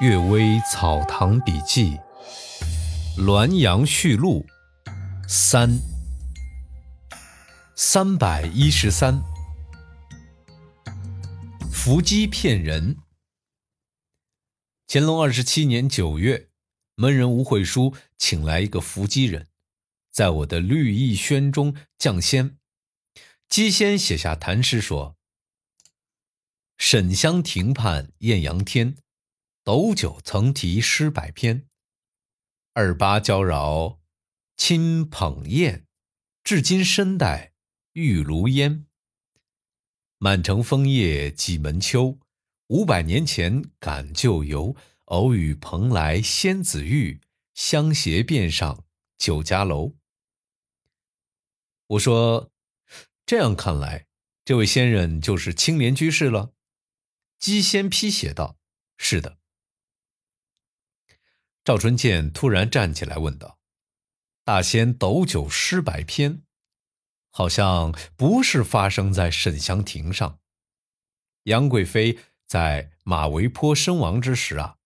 《岳微草堂笔记》《滦阳序录》三三百一十三，伏击骗人。乾隆二十七年九月，门人吴惠书请来一个伏击人，在我的绿意轩中降仙。姬仙写下谈诗说：“沈香亭畔艳阳天。”斗酒曾题诗百篇，二八娇娆亲捧砚，至今身带玉炉烟。满城枫叶几门秋，五百年前赶旧游，偶与蓬莱仙子遇，相携便上酒家楼。我说，这样看来，这位仙人就是青莲居士了。姬仙批写道：“是的。”赵春健突然站起来问道：“大仙斗酒诗百篇，好像不是发生在沈香亭上。杨贵妃在马嵬坡身亡之时啊，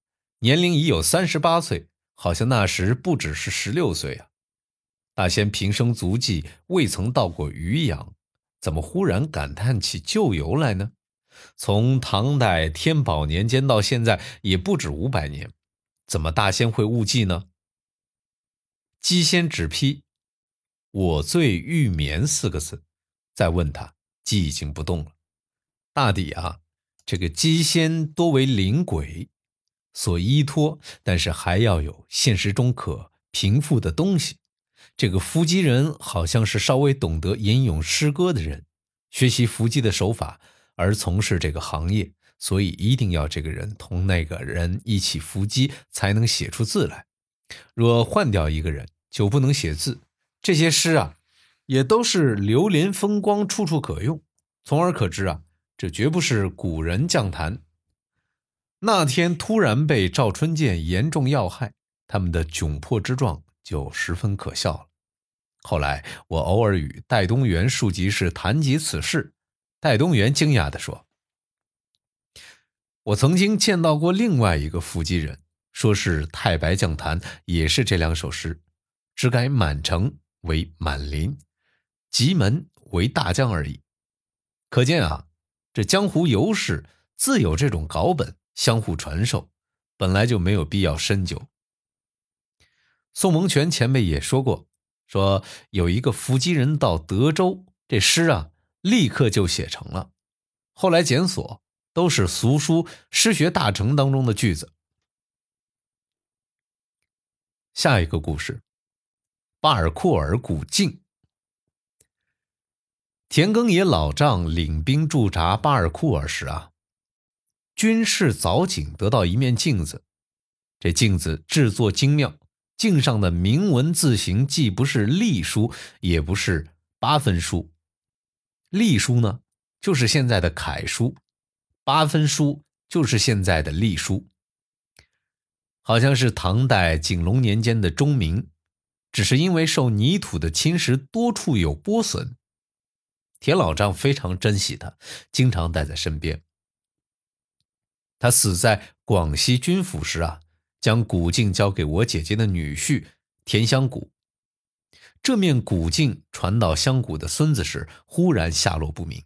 年龄已有三十八岁，好像那时不只是十六岁啊。大仙平生足迹未曾到过渔阳，怎么忽然感叹起旧游来呢？从唐代天宝年间到现在，也不止五百年。”怎么大仙会误记呢？鸡仙只批“我醉欲眠”四个字，再问他，鸡已经不动了。大抵啊，这个鸡仙多为灵鬼所依托，但是还要有现实中可平复的东西。这个伏击人好像是稍微懂得吟咏诗歌的人，学习伏击的手法而从事这个行业。所以一定要这个人同那个人一起伏击，才能写出字来。若换掉一个人，就不能写字。这些诗啊，也都是流连风光，处处可用。从而可知啊，这绝不是古人讲谈。那天突然被赵春健严重要害，他们的窘迫之状就十分可笑了。后来我偶尔与戴东原庶吉士谈及此事，戴东原惊讶地说。我曾经见到过另外一个伏击人，说是太白讲坛，也是这两首诗，只改满城为满林，吉门为大江而已。可见啊，这江湖游士自有这种稿本相互传授，本来就没有必要深究。宋蒙权前辈也说过，说有一个伏击人到德州，这诗啊立刻就写成了，后来检索。都是俗书《诗学大成》当中的句子。下一个故事，巴尔库尔古镜。田耕野老丈领兵驻扎巴尔库尔时啊，军事藻井得到一面镜子，这镜子制作精妙，镜上的铭文字形既不是隶书，也不是八分书。隶书呢，就是现在的楷书。八分书就是现在的隶书，好像是唐代景龙年间的钟铭，只是因为受泥土的侵蚀，多处有剥损。田老丈非常珍惜它，经常带在身边。他死在广西军府时啊，将古镜交给我姐姐的女婿田香谷。这面古镜传到香谷的孙子时，忽然下落不明。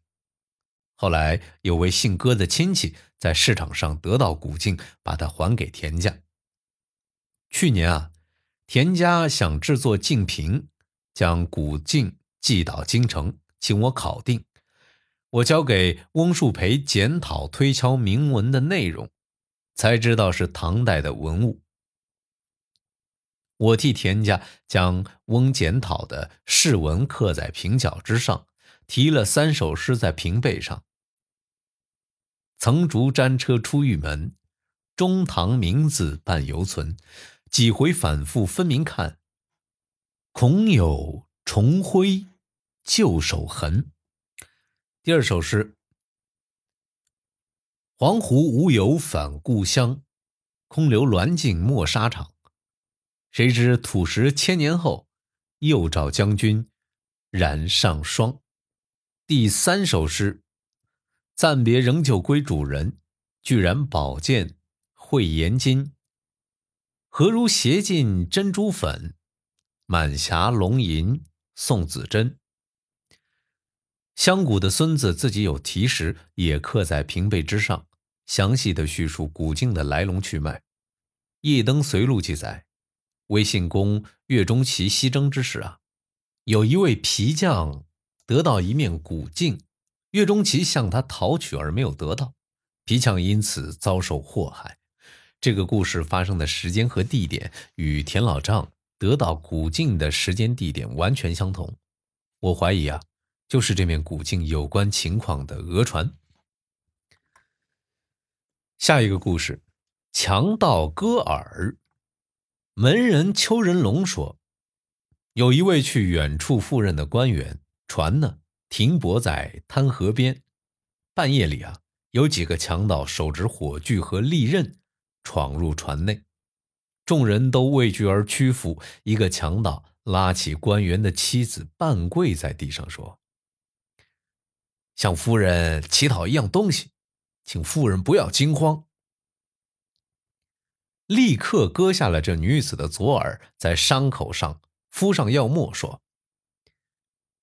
后来有位姓戈的亲戚在市场上得到古镜，把它还给田家。去年啊，田家想制作镜瓶，将古镜寄到京城，请我考定。我交给翁树培检讨推敲铭文的内容，才知道是唐代的文物。我替田家将翁检讨的释文刻在瓶角之上，题了三首诗在瓶背上。层竹瞻车出玉门，中堂名字半犹存。几回反复分明看，恐有重辉旧手痕。第二首诗：黄湖无游返故乡，空留銮镜没沙场。谁知土石千年后，又照将军染上霜。第三首诗。暂别仍旧归主人，居然宝剑会盐金。何如斜尽珍珠粉，满匣龙吟送子珍。香谷的孙子自己有题诗，也刻在瓶背之上，详细的叙述古镜的来龙去脉。《夜登随录》记载，魏信公岳钟琪西征之时啊，有一位皮匠得到一面古镜，岳钟琪向他讨取而没有得到，皮匠因此遭受祸害。这个故事发生的时间和地点与田老丈得到古镜的时间地点完全相同，我怀疑啊。就是这面古镜有关情况的讹传。下一个故事，强盗割耳。门人邱仁龙说，有一位去远处赴任的官员，船呢停泊在滩河边，半夜里啊，有几个强盗手执火炬和利刃闯入船内，众人都畏惧而屈服。一个强盗拉起官员的妻子，半跪在地上说。向夫人乞讨一样东西，请夫人不要惊慌。立刻割下了这女子的左耳，在伤口上敷上药末，说：“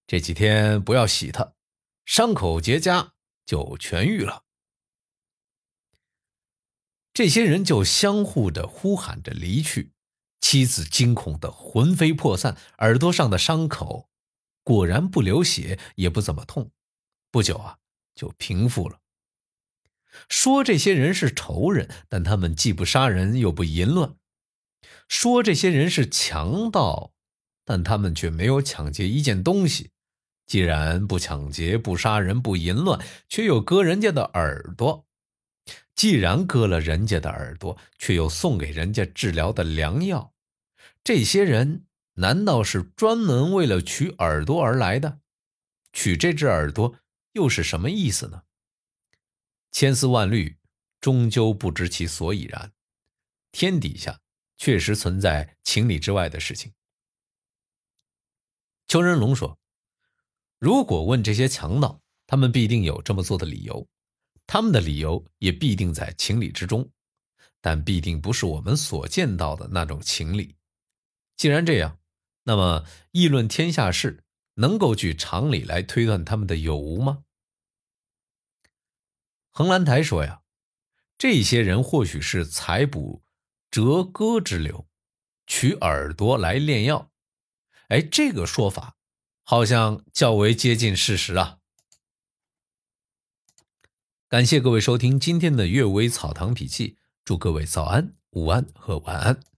这几天不要洗它，伤口结痂就痊愈了。”这些人就相互的呼喊着离去，妻子惊恐的魂飞魄散，耳朵上的伤口果然不流血，也不怎么痛。不久啊，就平复了。说这些人是仇人，但他们既不杀人，又不淫乱；说这些人是强盗，但他们却没有抢劫一件东西。既然不抢劫、不杀人、不淫乱，却又割人家的耳朵；既然割了人家的耳朵，却又送给人家治疗的良药，这些人难道是专门为了取耳朵而来的？取这只耳朵？又是什么意思呢？千丝万缕，终究不知其所以然。天底下确实存在情理之外的事情。邱仁龙说：“如果问这些强盗，他们必定有这么做的理由，他们的理由也必定在情理之中，但必定不是我们所见到的那种情理。既然这样，那么议论天下事，能够据常理来推断他们的有无吗？”横兰台说：“呀，这些人或许是采捕折割之流，取耳朵来炼药。哎，这个说法好像较为接近事实啊。”感谢各位收听今天的《阅微草堂笔记》，祝各位早安、午安和晚安。